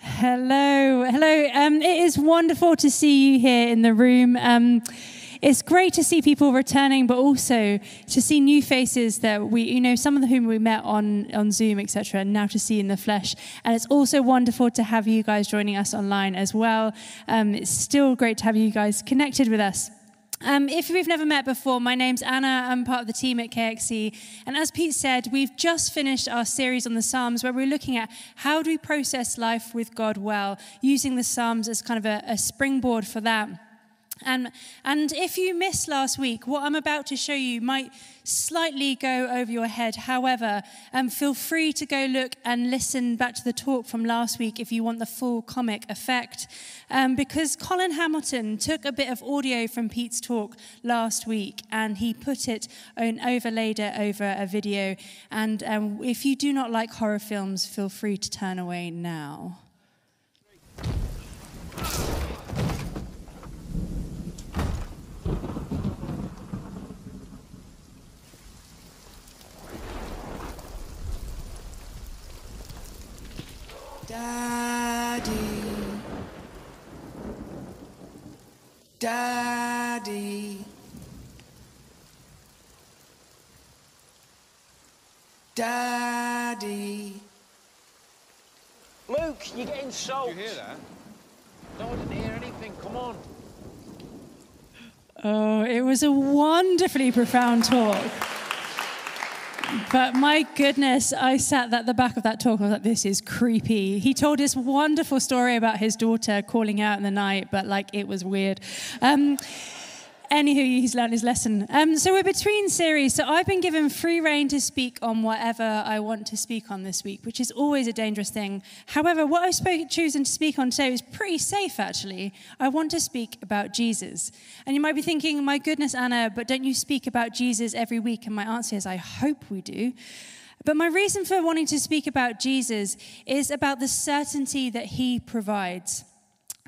Hello, hello. Um, it is wonderful to see you here in the room. Um, it's great to see people returning, but also to see new faces that we, you know, some of whom we met on, on Zoom, etc., now to see in the flesh. And it's also wonderful to have you guys joining us online as well. Um, it's still great to have you guys connected with us. Um, if we've never met before, my name's Anna. I'm part of the team at KXC. And as Pete said, we've just finished our series on the Psalms where we're looking at how do we process life with God well, using the Psalms as kind of a, a springboard for that. And, and if you missed last week, what I'm about to show you might slightly go over your head. However, um, feel free to go look and listen back to the talk from last week if you want the full comic effect. Um, because Colin Hamilton took a bit of audio from Pete's talk last week and he put it and overlaid it over a video. And um, if you do not like horror films, feel free to turn away now. Luke, getting soaked. Did you hear that? No, I didn't hear anything. Come on. Oh, it was a wonderfully profound talk. But my goodness, I sat at the back of that talk. I was like, this is creepy. He told this wonderful story about his daughter calling out in the night, but like it was weird. Um, Anywho, he's learned his lesson. Um, so we're between series. So I've been given free rein to speak on whatever I want to speak on this week, which is always a dangerous thing. However, what I've spoke, chosen to speak on today is pretty safe, actually. I want to speak about Jesus. And you might be thinking, my goodness, Anna, but don't you speak about Jesus every week? And my answer is, I hope we do. But my reason for wanting to speak about Jesus is about the certainty that he provides.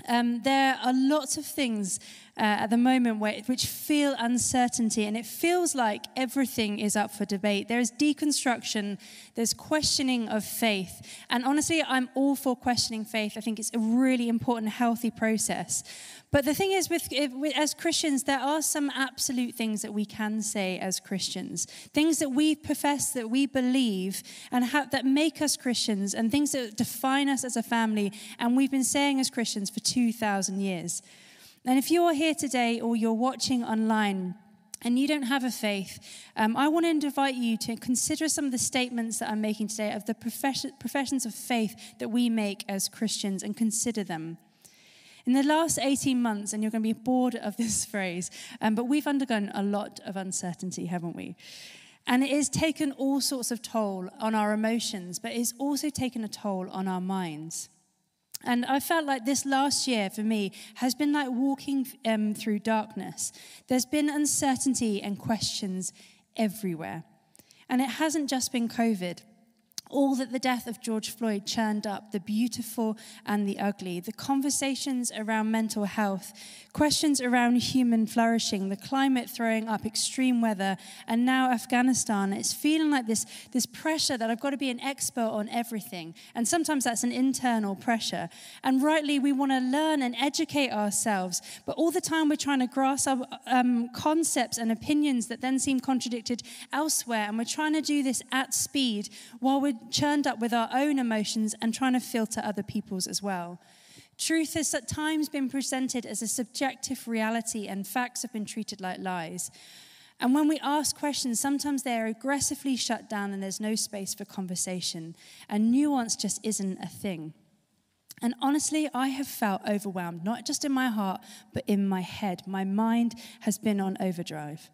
Um, there are lots of things uh, at the moment where, which feel uncertainty, and it feels like everything is up for debate. There is deconstruction, there's questioning of faith. And honestly, I'm all for questioning faith. I think it's a really important, healthy process. But the thing is, with, with, as Christians, there are some absolute things that we can say as Christians, things that we profess, that we believe, and that make us Christians, and things that define us as a family, and we've been saying as Christians for 2,000 years. And if you are here today or you're watching online, and you don't have a faith, um, I want to invite you to consider some of the statements that I'm making today of the profession, professions of faith that we make as Christians and consider them. In the last 18 months, and you're going to be bored of this phrase, um, but we've undergone a lot of uncertainty, haven't we? And it has taken all sorts of toll on our emotions, but it's also taken a toll on our minds. And I felt like this last year for me has been like walking um, through darkness. There's been uncertainty and questions everywhere. And it hasn't just been COVID all that the death of George Floyd churned up the beautiful and the ugly, the conversations around mental health, questions around human flourishing, the climate throwing up extreme weather, and now Afghanistan. It's feeling like this, this pressure that I've got to be an expert on everything. And sometimes that's an internal pressure. And rightly, we want to learn and educate ourselves, but all the time we're trying to grasp our um, concepts and opinions that then seem contradicted elsewhere. And we're trying to do this at speed while we're churned up with our own emotions and trying to filter other people's as well. Truth has at times been presented as a subjective reality, and facts have been treated like lies. And when we ask questions, sometimes they are aggressively shut down and there's no space for conversation. And nuance just isn't a thing. And honestly, I have felt overwhelmed, not just in my heart, but in my head. My mind has been on overdrive.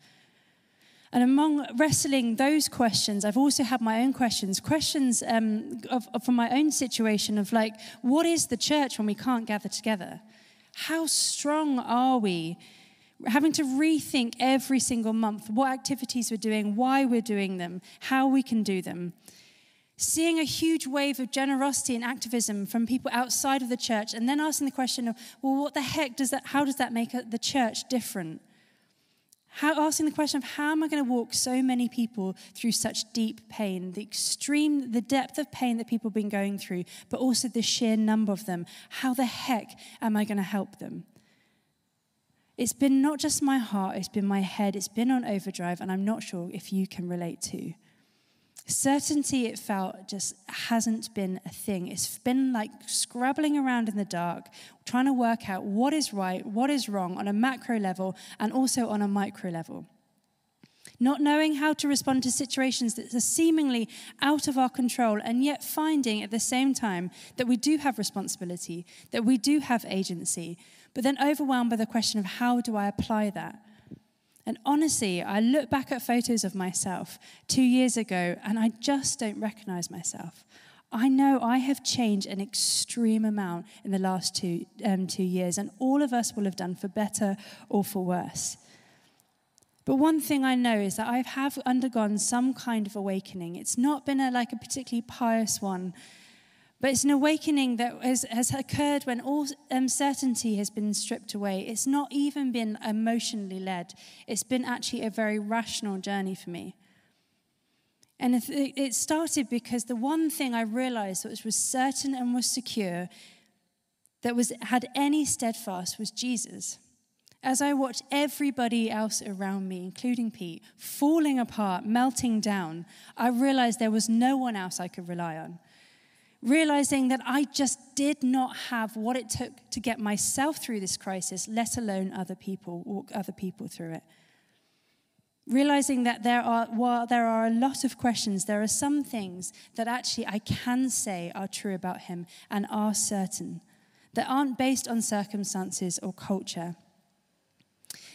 And among wrestling those questions, I've also had my own questions, questions um, of, of, from my own situation of like, what is the church when we can't gather together? How strong are we? Having to rethink every single month what activities we're doing, why we're doing them, how we can do them. Seeing a huge wave of generosity and activism from people outside of the church, and then asking the question of, well, what the heck does that, how does that make the church different? How, asking the question of how am I going to walk so many people through such deep pain, the extreme, the depth of pain that people have been going through, but also the sheer number of them. How the heck am I going to help them? It's been not just my heart, it's been my head, it's been on overdrive, and I'm not sure if you can relate to. Certainty, it felt, just hasn't been a thing. It's been like scrabbling around in the dark, trying to work out what is right, what is wrong on a macro level, and also on a micro level. Not knowing how to respond to situations that are seemingly out of our control, and yet finding at the same time that we do have responsibility, that we do have agency, but then overwhelmed by the question of how do I apply that? And honestly, I look back at photos of myself two years ago and I just don't recognize myself. I know I have changed an extreme amount in the last two, um, two years, and all of us will have done for better or for worse. But one thing I know is that I have undergone some kind of awakening. It's not been a, like a particularly pious one, but it's an awakening that has, has occurred when all um, uncertainty has been stripped away. It's not even been emotionally led, it's been actually a very rational journey for me. And it started because the one thing I realized that was certain and was secure, that was, had any steadfast, was Jesus. As I watched everybody else around me, including Pete, falling apart, melting down, I realized there was no one else I could rely on realizing that I just did not have what it took to get myself through this crisis, let alone other people, walk other people through it. Realizing that there are, while there are a lot of questions, there are some things that actually I can say are true about him and are certain, that aren't based on circumstances or culture.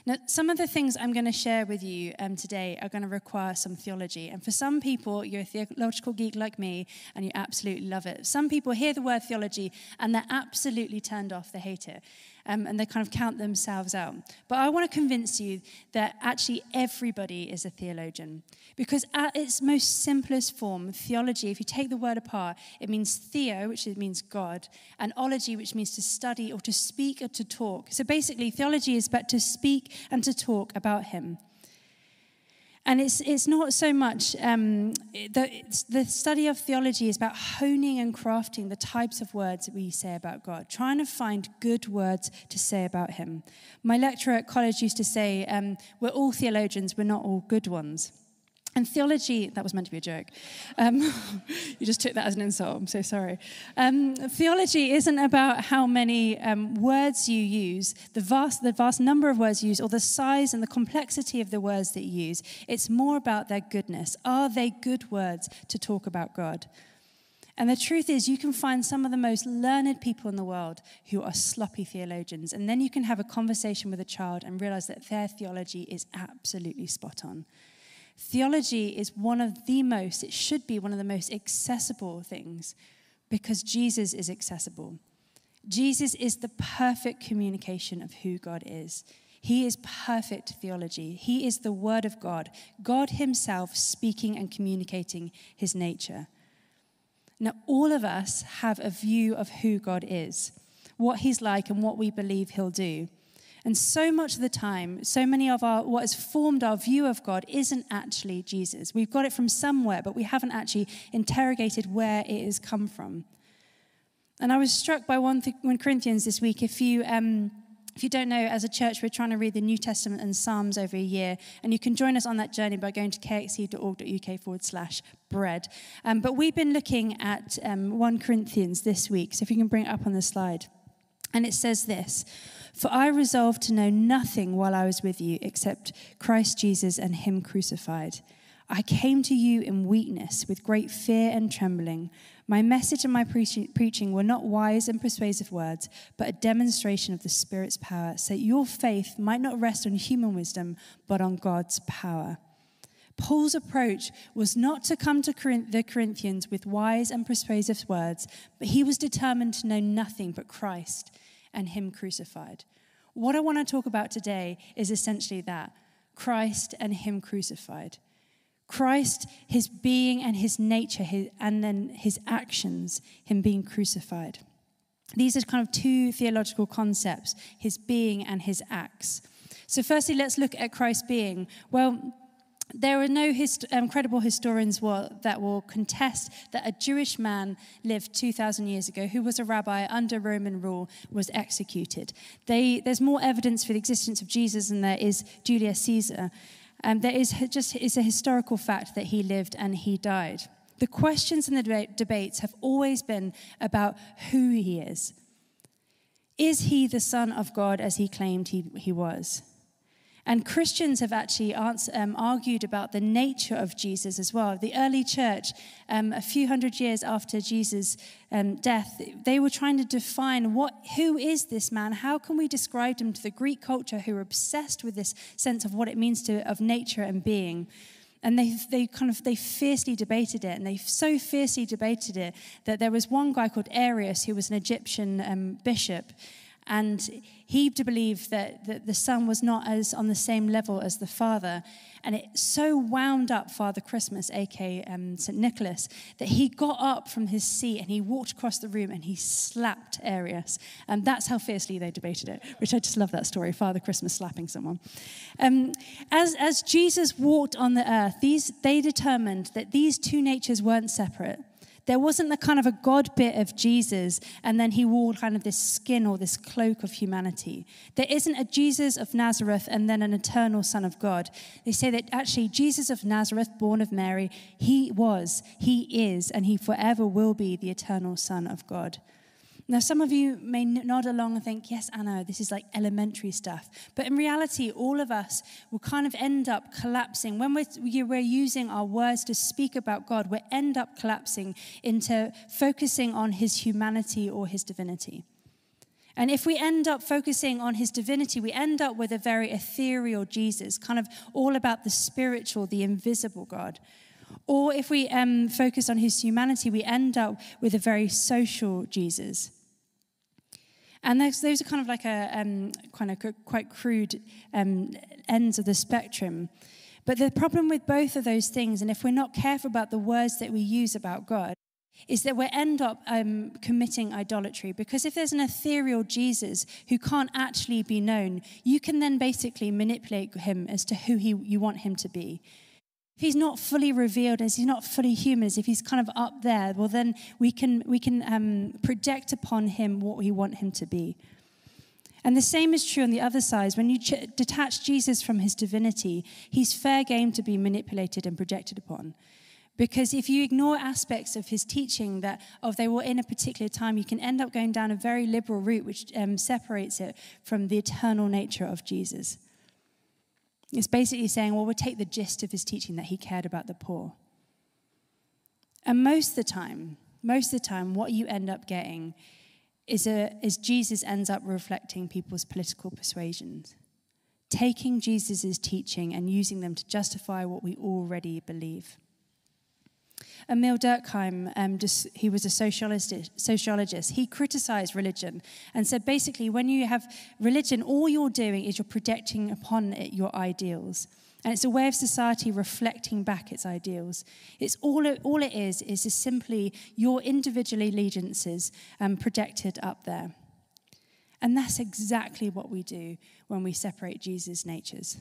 Now, some of the things I'm going to share with you um, today are going to require some theology. And for some people, you're a theological geek like me, and you absolutely love it. Some people hear the word theology and they're absolutely turned off, they hate it um, and they kind of count themselves out. But I want to convince you that actually everybody is a theologian. Because at its most simplest form, theology, if you take the word apart, it means theo, which means God, and ology, which means to study or to speak or to talk. So basically, theology is about to speak and to talk about Him. And it's, it's not so much, um, the, the study of theology is about honing and crafting the types of words that we say about God, trying to find good words to say about Him. My lecturer at college used to say, um, We're all theologians, we're not all good ones. And theology, that was meant to be a joke. Um, you just took that as an insult. I'm so sorry. Um, theology isn't about how many um, words you use, the vast, the vast number of words you use, or the size and the complexity of the words that you use. It's more about their goodness. Are they good words to talk about God? And the truth is, you can find some of the most learned people in the world who are sloppy theologians. And then you can have a conversation with a child and realize that their theology is absolutely spot on. Theology is one of the most, it should be one of the most accessible things because Jesus is accessible. Jesus is the perfect communication of who God is. He is perfect theology. He is the Word of God, God Himself speaking and communicating His nature. Now, all of us have a view of who God is, what He's like, and what we believe He'll do. And so much of the time, so many of our, what has formed our view of God isn't actually Jesus. We've got it from somewhere, but we haven't actually interrogated where it has come from. And I was struck by 1, 1 Corinthians this week. If you, um, if you don't know, as a church, we're trying to read the New Testament and Psalms over a year. And you can join us on that journey by going to kxc.org.uk forward slash bread. Um, but we've been looking at um, 1 Corinthians this week. So if you can bring it up on the slide. And it says this For I resolved to know nothing while I was with you except Christ Jesus and Him crucified. I came to you in weakness, with great fear and trembling. My message and my preaching were not wise and persuasive words, but a demonstration of the Spirit's power, so that your faith might not rest on human wisdom, but on God's power. Paul's approach was not to come to the Corinthians with wise and persuasive words, but he was determined to know nothing but Christ and Him crucified. What I want to talk about today is essentially that Christ and Him crucified. Christ, His being and His nature, his, and then His actions, Him being crucified. These are kind of two theological concepts His being and His acts. So, firstly, let's look at Christ's being. Well, there are no hist- um, credible historians will, that will contest that a Jewish man lived 2,000 years ago who was a rabbi under Roman rule was executed. They, there's more evidence for the existence of Jesus than there is Julius Caesar. Um, there is just is a historical fact that he lived and he died. The questions and the deba- debates have always been about who he is. Is he the Son of God as he claimed he, he was? And Christians have actually answer, um, argued about the nature of Jesus as well. The early church, um, a few hundred years after Jesus' um, death, they were trying to define what, who is this man? How can we describe him to the Greek culture who are obsessed with this sense of what it means to of nature and being? And they, they kind of they fiercely debated it, and they so fiercely debated it that there was one guy called Arius who was an Egyptian um, bishop, and he believed that, that the son was not as on the same level as the father. And it so wound up Father Christmas, aka um, St. Nicholas, that he got up from his seat and he walked across the room and he slapped Arius. And that's how fiercely they debated it, which I just love that story Father Christmas slapping someone. Um, as, as Jesus walked on the earth, these, they determined that these two natures weren't separate. There wasn't the kind of a God bit of Jesus and then he wore kind of this skin or this cloak of humanity. There isn't a Jesus of Nazareth and then an eternal Son of God. They say that actually Jesus of Nazareth, born of Mary, he was, he is, and he forever will be the eternal Son of God. Now, some of you may nod along and think, yes, Anna, this is like elementary stuff. But in reality, all of us will kind of end up collapsing. When we're, we're using our words to speak about God, we end up collapsing into focusing on his humanity or his divinity. And if we end up focusing on his divinity, we end up with a very ethereal Jesus, kind of all about the spiritual, the invisible God. Or if we um, focus on his humanity, we end up with a very social Jesus. And those, those are kind of like a um, kind of quite crude um, ends of the spectrum. But the problem with both of those things, and if we're not careful about the words that we use about God, is that we end up um, committing idolatry. Because if there's an ethereal Jesus who can't actually be known, you can then basically manipulate him as to who he, you want him to be. If he's not fully revealed, as he's not fully human, as if he's kind of up there, well, then we can, we can um, project upon him what we want him to be. And the same is true on the other side. When you ch- detach Jesus from his divinity, he's fair game to be manipulated and projected upon. Because if you ignore aspects of his teaching that of they were in a particular time, you can end up going down a very liberal route which um, separates it from the eternal nature of Jesus. It's basically saying, well, we'll take the gist of his teaching that he cared about the poor. And most of the time, most of the time, what you end up getting is, a, is Jesus ends up reflecting people's political persuasions, taking Jesus' teaching and using them to justify what we already believe. Emil Durkheim, um, just, he was a sociologist, sociologist. He criticized religion and said basically, when you have religion, all you're doing is you're projecting upon it your ideals. And it's a way of society reflecting back its ideals. It's all it, all it is, is simply your individual allegiances um, projected up there. And that's exactly what we do when we separate Jesus' natures.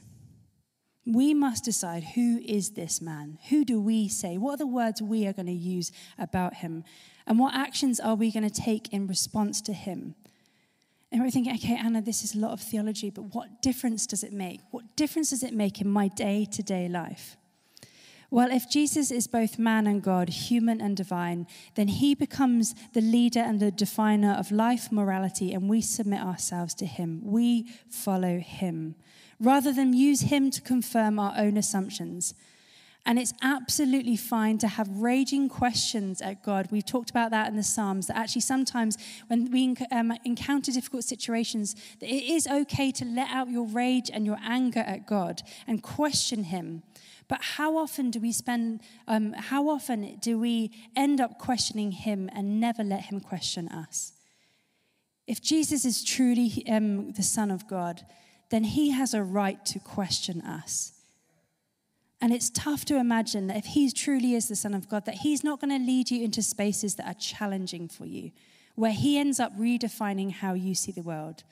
We must decide who is this man? Who do we say? What are the words we are going to use about him? And what actions are we going to take in response to him? And we're thinking, okay, Anna, this is a lot of theology, but what difference does it make? What difference does it make in my day to day life? Well, if Jesus is both man and God, human and divine, then he becomes the leader and the definer of life, morality, and we submit ourselves to him. We follow him rather than use him to confirm our own assumptions. And it's absolutely fine to have raging questions at God. We've talked about that in the Psalms, that actually sometimes when we um, encounter difficult situations, that it is okay to let out your rage and your anger at God and question Him. But how often do we spend, um, how often do we end up questioning Him and never let Him question us? If Jesus is truly um, the Son of God, then he has a right to question us. And it's tough to imagine that if he truly is the Son of God, that he's not going to lead you into spaces that are challenging for you, where he ends up redefining how you see the world.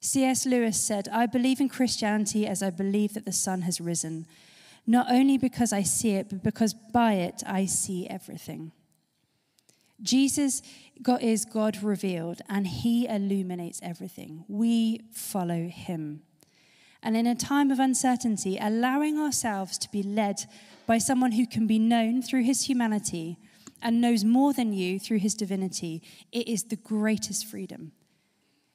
C.S. Lewis said, I believe in Christianity as I believe that the sun has risen, not only because I see it, but because by it I see everything. Jesus is God revealed, and he illuminates everything. We follow him. And in a time of uncertainty, allowing ourselves to be led by someone who can be known through his humanity and knows more than you through his divinity, it is the greatest freedom.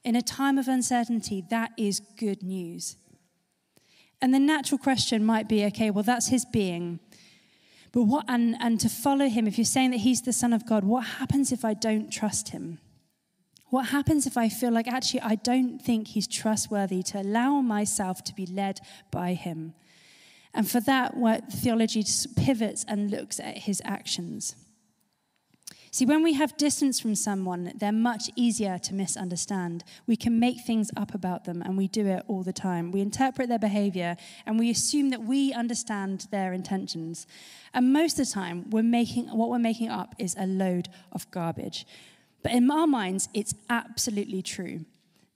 In a time of uncertainty, that is good news. And the natural question might be okay, well, that's his being. But what, and, and to follow him, if you're saying that he's the Son of God, what happens if I don't trust him? What happens if I feel like actually I don't think he's trustworthy to allow myself to be led by him? And for that, what theology pivots and looks at his actions. See, when we have distance from someone, they're much easier to misunderstand. We can make things up about them, and we do it all the time. We interpret their behavior, and we assume that we understand their intentions. And most of the time, we're making, what we're making up is a load of garbage. But in our minds, it's absolutely true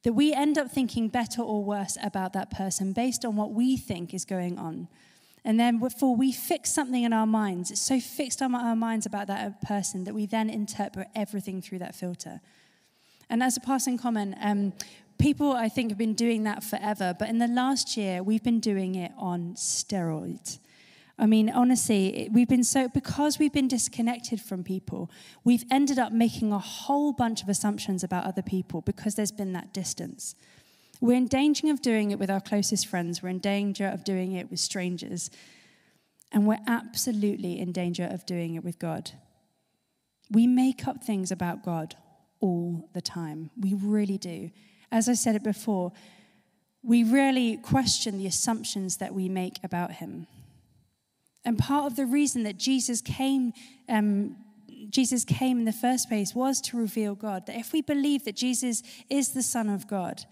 that we end up thinking better or worse about that person based on what we think is going on. And then before we fix something in our minds, it's so fixed on our minds about that person that we then interpret everything through that filter. And as a passing comment, um, people I think have been doing that forever, but in the last year, we've been doing it on steroids. I mean, honestly, we've been so, because we've been disconnected from people, we've ended up making a whole bunch of assumptions about other people because there's been that distance. We're in danger of doing it with our closest friends, we're in danger of doing it with strangers, and we're absolutely in danger of doing it with God. We make up things about God all the time. We really do. As I said it before, we really question the assumptions that we make about him. And part of the reason that Jesus came, um, Jesus came in the first place was to reveal God. That if we believe that Jesus is the Son of God,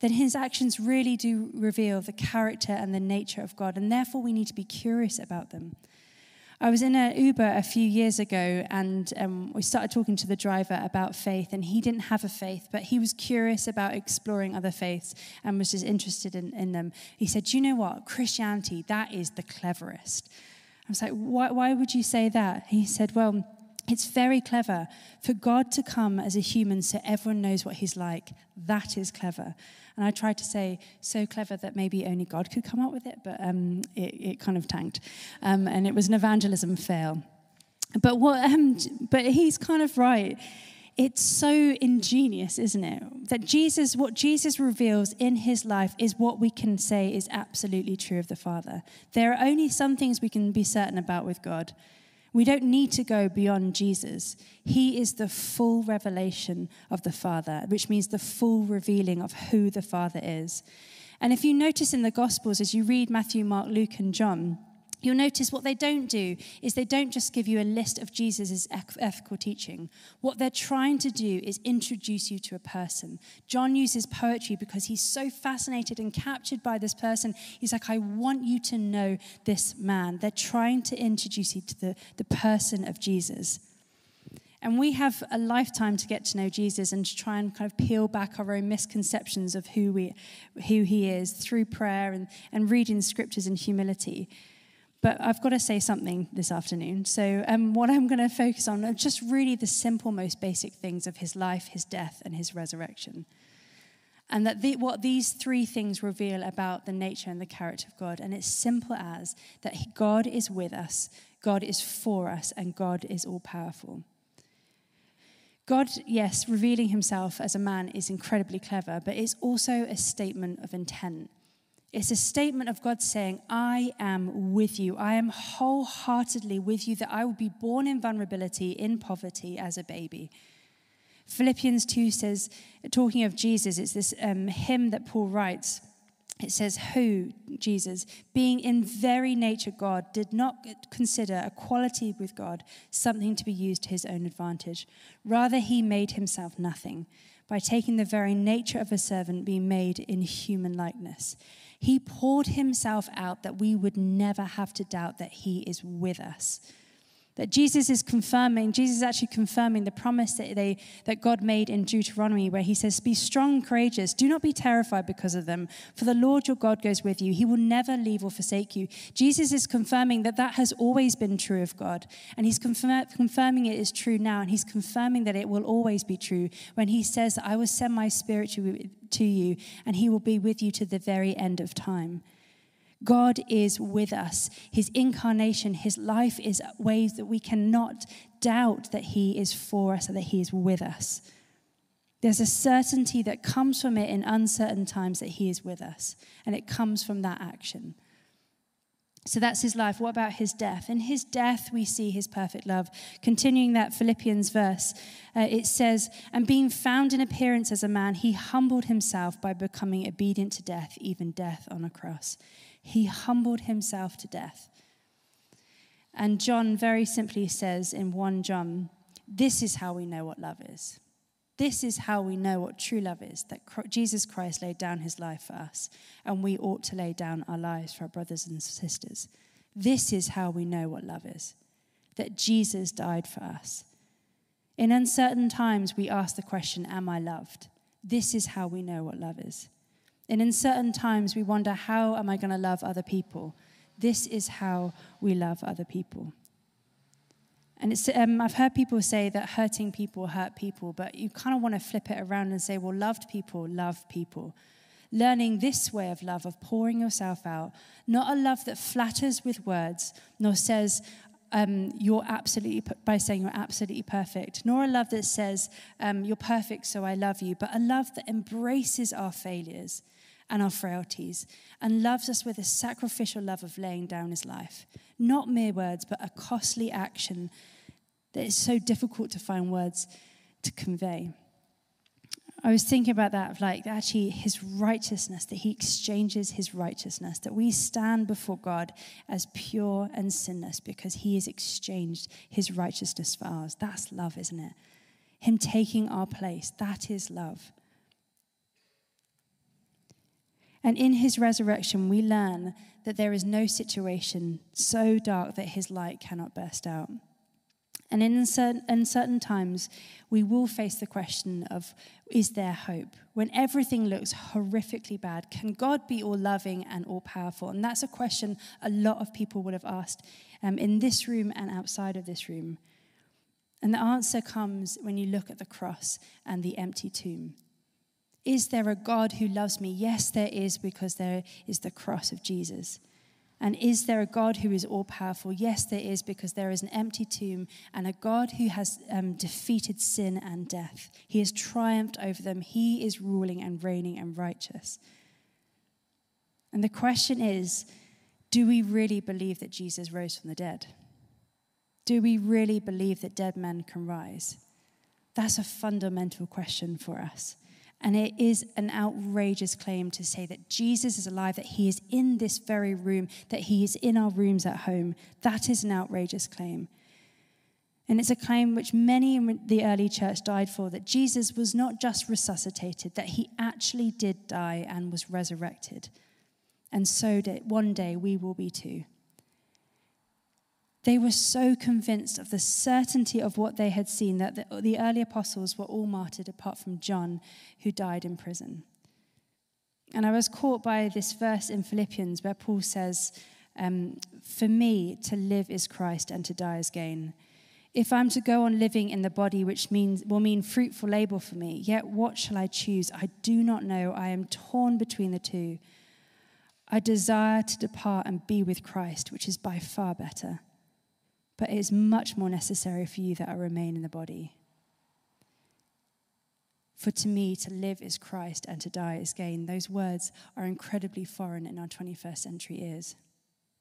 then his actions really do reveal the character and the nature of God, and therefore we need to be curious about them. I was in an Uber a few years ago, and um, we started talking to the driver about faith, and he didn't have a faith, but he was curious about exploring other faiths and was just interested in, in them. He said, Do you know what? Christianity, that is the cleverest. I was like, why, why would you say that? He said, Well, it's very clever for God to come as a human so everyone knows what he's like. That is clever. And I tried to say, so clever that maybe only God could come up with it, but um, it, it, kind of tanked. Um, and it was an evangelism fail. But, what, um, but he's kind of right. It's so ingenious, isn't it? That Jesus, what Jesus reveals in his life is what we can say is absolutely true of the Father. There are only some things we can be certain about with God. We don't need to go beyond Jesus. He is the full revelation of the Father, which means the full revealing of who the Father is. And if you notice in the Gospels, as you read Matthew, Mark, Luke, and John, You'll notice what they don't do is they don't just give you a list of Jesus' ethical teaching. What they're trying to do is introduce you to a person. John uses poetry because he's so fascinated and captured by this person. He's like, I want you to know this man. They're trying to introduce you to the, the person of Jesus. And we have a lifetime to get to know Jesus and to try and kind of peel back our own misconceptions of who, we, who he is through prayer and, and reading scriptures in humility. But I've got to say something this afternoon. So, um, what I'm going to focus on are just really the simple, most basic things of his life, his death, and his resurrection. And that the, what these three things reveal about the nature and the character of God. And it's simple as that God is with us, God is for us, and God is all powerful. God, yes, revealing himself as a man is incredibly clever, but it's also a statement of intent. It's a statement of God saying, I am with you. I am wholeheartedly with you, that I will be born in vulnerability, in poverty as a baby. Philippians 2 says, talking of Jesus, it's this um, hymn that Paul writes. It says, Who, Jesus, being in very nature God, did not consider equality with God something to be used to his own advantage. Rather, he made himself nothing by taking the very nature of a servant, being made in human likeness. He poured himself out that we would never have to doubt that he is with us. That Jesus is confirming, Jesus is actually confirming the promise that, they, that God made in Deuteronomy, where he says, Be strong, courageous, do not be terrified because of them, for the Lord your God goes with you. He will never leave or forsake you. Jesus is confirming that that has always been true of God, and he's confirm, confirming it is true now, and he's confirming that it will always be true when he says, I will send my spirit to you, and he will be with you to the very end of time. God is with us. His incarnation, his life is ways that we cannot doubt that he is for us and that he is with us. There's a certainty that comes from it in uncertain times that he is with us, and it comes from that action. So that's his life. What about his death? In his death, we see his perfect love. Continuing that Philippians verse, uh, it says, And being found in appearance as a man, he humbled himself by becoming obedient to death, even death on a cross. He humbled himself to death. And John very simply says in 1 John, This is how we know what love is. This is how we know what true love is that Jesus Christ laid down his life for us, and we ought to lay down our lives for our brothers and sisters. This is how we know what love is that Jesus died for us. In uncertain times, we ask the question, Am I loved? This is how we know what love is. And in certain times, we wonder, how am I going to love other people? This is how we love other people. And it's, um, I've heard people say that hurting people hurt people, but you kind of want to flip it around and say, well, loved people love people. Learning this way of love, of pouring yourself out, not a love that flatters with words, nor says, um, you're absolutely, by saying you're absolutely perfect, nor a love that says, um, you're perfect, so I love you, but a love that embraces our failures and our frailties and loves us with a sacrificial love of laying down his life. Not mere words, but a costly action that is so difficult to find words to convey. I was thinking about that, of like actually his righteousness, that he exchanges his righteousness, that we stand before God as pure and sinless because he has exchanged his righteousness for ours. That's love, isn't it? Him taking our place, that is love. And in his resurrection, we learn that there is no situation so dark that his light cannot burst out. And in certain, in certain times, we will face the question of is there hope? When everything looks horrifically bad, can God be all loving and all powerful? And that's a question a lot of people would have asked um, in this room and outside of this room. And the answer comes when you look at the cross and the empty tomb. Is there a God who loves me? Yes, there is, because there is the cross of Jesus. And is there a God who is all powerful? Yes, there is, because there is an empty tomb and a God who has um, defeated sin and death. He has triumphed over them. He is ruling and reigning and righteous. And the question is do we really believe that Jesus rose from the dead? Do we really believe that dead men can rise? That's a fundamental question for us. And it is an outrageous claim to say that Jesus is alive, that he is in this very room, that he is in our rooms at home. That is an outrageous claim. And it's a claim which many in the early church died for that Jesus was not just resuscitated, that he actually did die and was resurrected. And so one day we will be too. They were so convinced of the certainty of what they had seen that the, the early apostles were all martyred apart from John, who died in prison. And I was caught by this verse in Philippians where Paul says, um, For me, to live is Christ and to die is gain. If I'm to go on living in the body, which means, will mean fruitful labor for me, yet what shall I choose? I do not know. I am torn between the two. I desire to depart and be with Christ, which is by far better but it is much more necessary for you that I remain in the body. For to me, to live is Christ and to die is gain. Those words are incredibly foreign in our 21st century ears.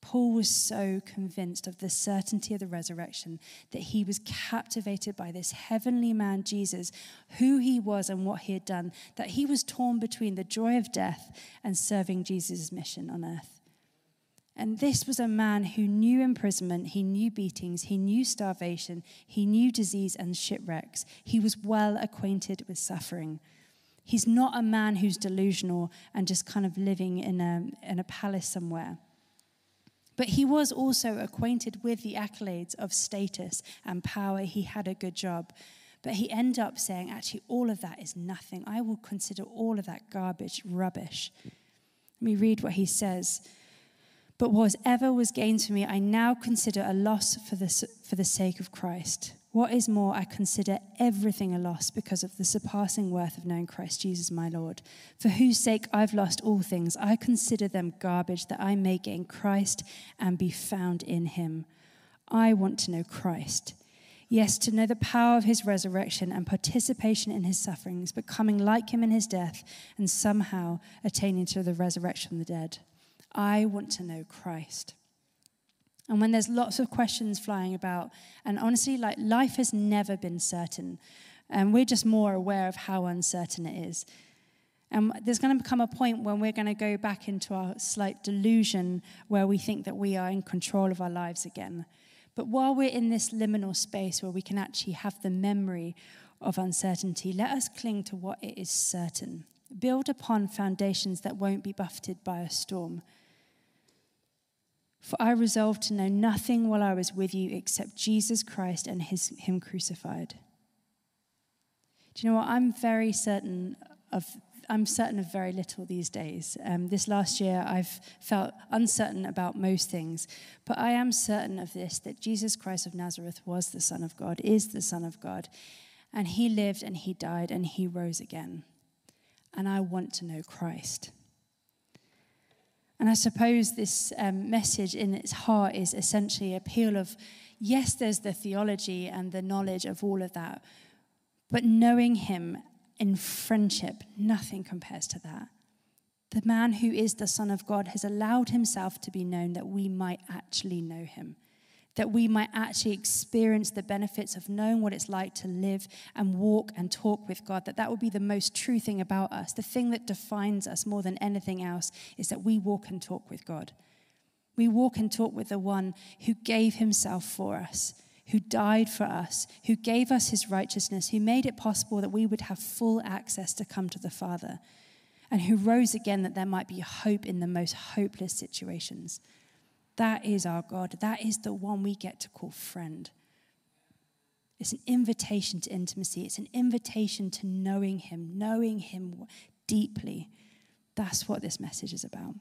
Paul was so convinced of the certainty of the resurrection that he was captivated by this heavenly man, Jesus, who he was and what he had done, that he was torn between the joy of death and serving Jesus' mission on earth. And this was a man who knew imprisonment, he knew beatings, he knew starvation, he knew disease and shipwrecks. He was well acquainted with suffering. He's not a man who's delusional and just kind of living in a, in a palace somewhere. But he was also acquainted with the accolades of status and power. He had a good job. But he ended up saying, actually, all of that is nothing. I will consider all of that garbage rubbish. Let me read what he says. But whatever was gained for me, I now consider a loss for the, for the sake of Christ. What is more, I consider everything a loss because of the surpassing worth of knowing Christ Jesus my Lord, for whose sake I've lost all things. I consider them garbage that I may gain Christ and be found in him. I want to know Christ. Yes, to know the power of his resurrection and participation in his sufferings, becoming like him in his death, and somehow attaining to the resurrection of the dead. I want to know Christ. And when there's lots of questions flying about, and honestly, like life has never been certain, and we're just more aware of how uncertain it is. And there's going to become a point when we're going to go back into our slight delusion where we think that we are in control of our lives again. But while we're in this liminal space where we can actually have the memory of uncertainty, let us cling to what it is certain. Build upon foundations that won't be buffeted by a storm. For I resolved to know nothing while I was with you except Jesus Christ and his, Him crucified. Do you know what? I'm very certain of. I'm certain of very little these days. Um, this last year, I've felt uncertain about most things, but I am certain of this that Jesus Christ of Nazareth was the Son of God, is the Son of God, and He lived and He died and He rose again. And I want to know Christ. And I suppose this um, message in its heart is essentially a appeal of yes, there's the theology and the knowledge of all of that, but knowing him in friendship, nothing compares to that. The man who is the Son of God has allowed himself to be known that we might actually know him that we might actually experience the benefits of knowing what it's like to live and walk and talk with God, that that would be the most true thing about us. The thing that defines us more than anything else is that we walk and talk with God. We walk and talk with the one who gave himself for us, who died for us, who gave us his righteousness, who made it possible that we would have full access to come to the Father, and who rose again that there might be hope in the most hopeless situations. That is our God. That is the one we get to call friend. It's an invitation to intimacy, it's an invitation to knowing Him, knowing Him deeply. That's what this message is about.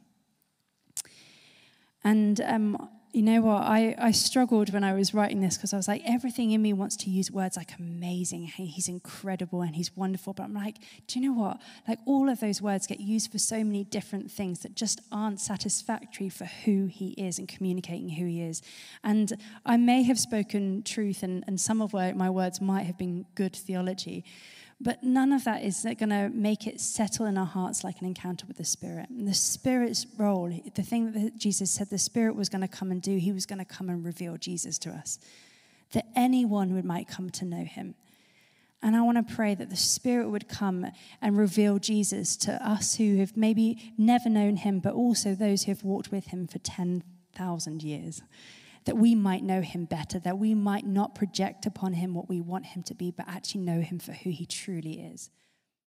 And um, you know what? I, I struggled when I was writing this because I was like, everything in me wants to use words like amazing. He's incredible and he's wonderful. But I'm like, do you know what? Like, all of those words get used for so many different things that just aren't satisfactory for who he is and communicating who he is. And I may have spoken truth, and, and some of my words might have been good theology. But none of that is going to make it settle in our hearts like an encounter with the Spirit. And the Spirit's role, the thing that Jesus said the Spirit was going to come and do, he was going to come and reveal Jesus to us, that anyone would might come to know him. And I want to pray that the Spirit would come and reveal Jesus to us who have maybe never known him, but also those who have walked with him for 10,000 years that we might know him better, that we might not project upon him what we want him to be, but actually know him for who he truly is.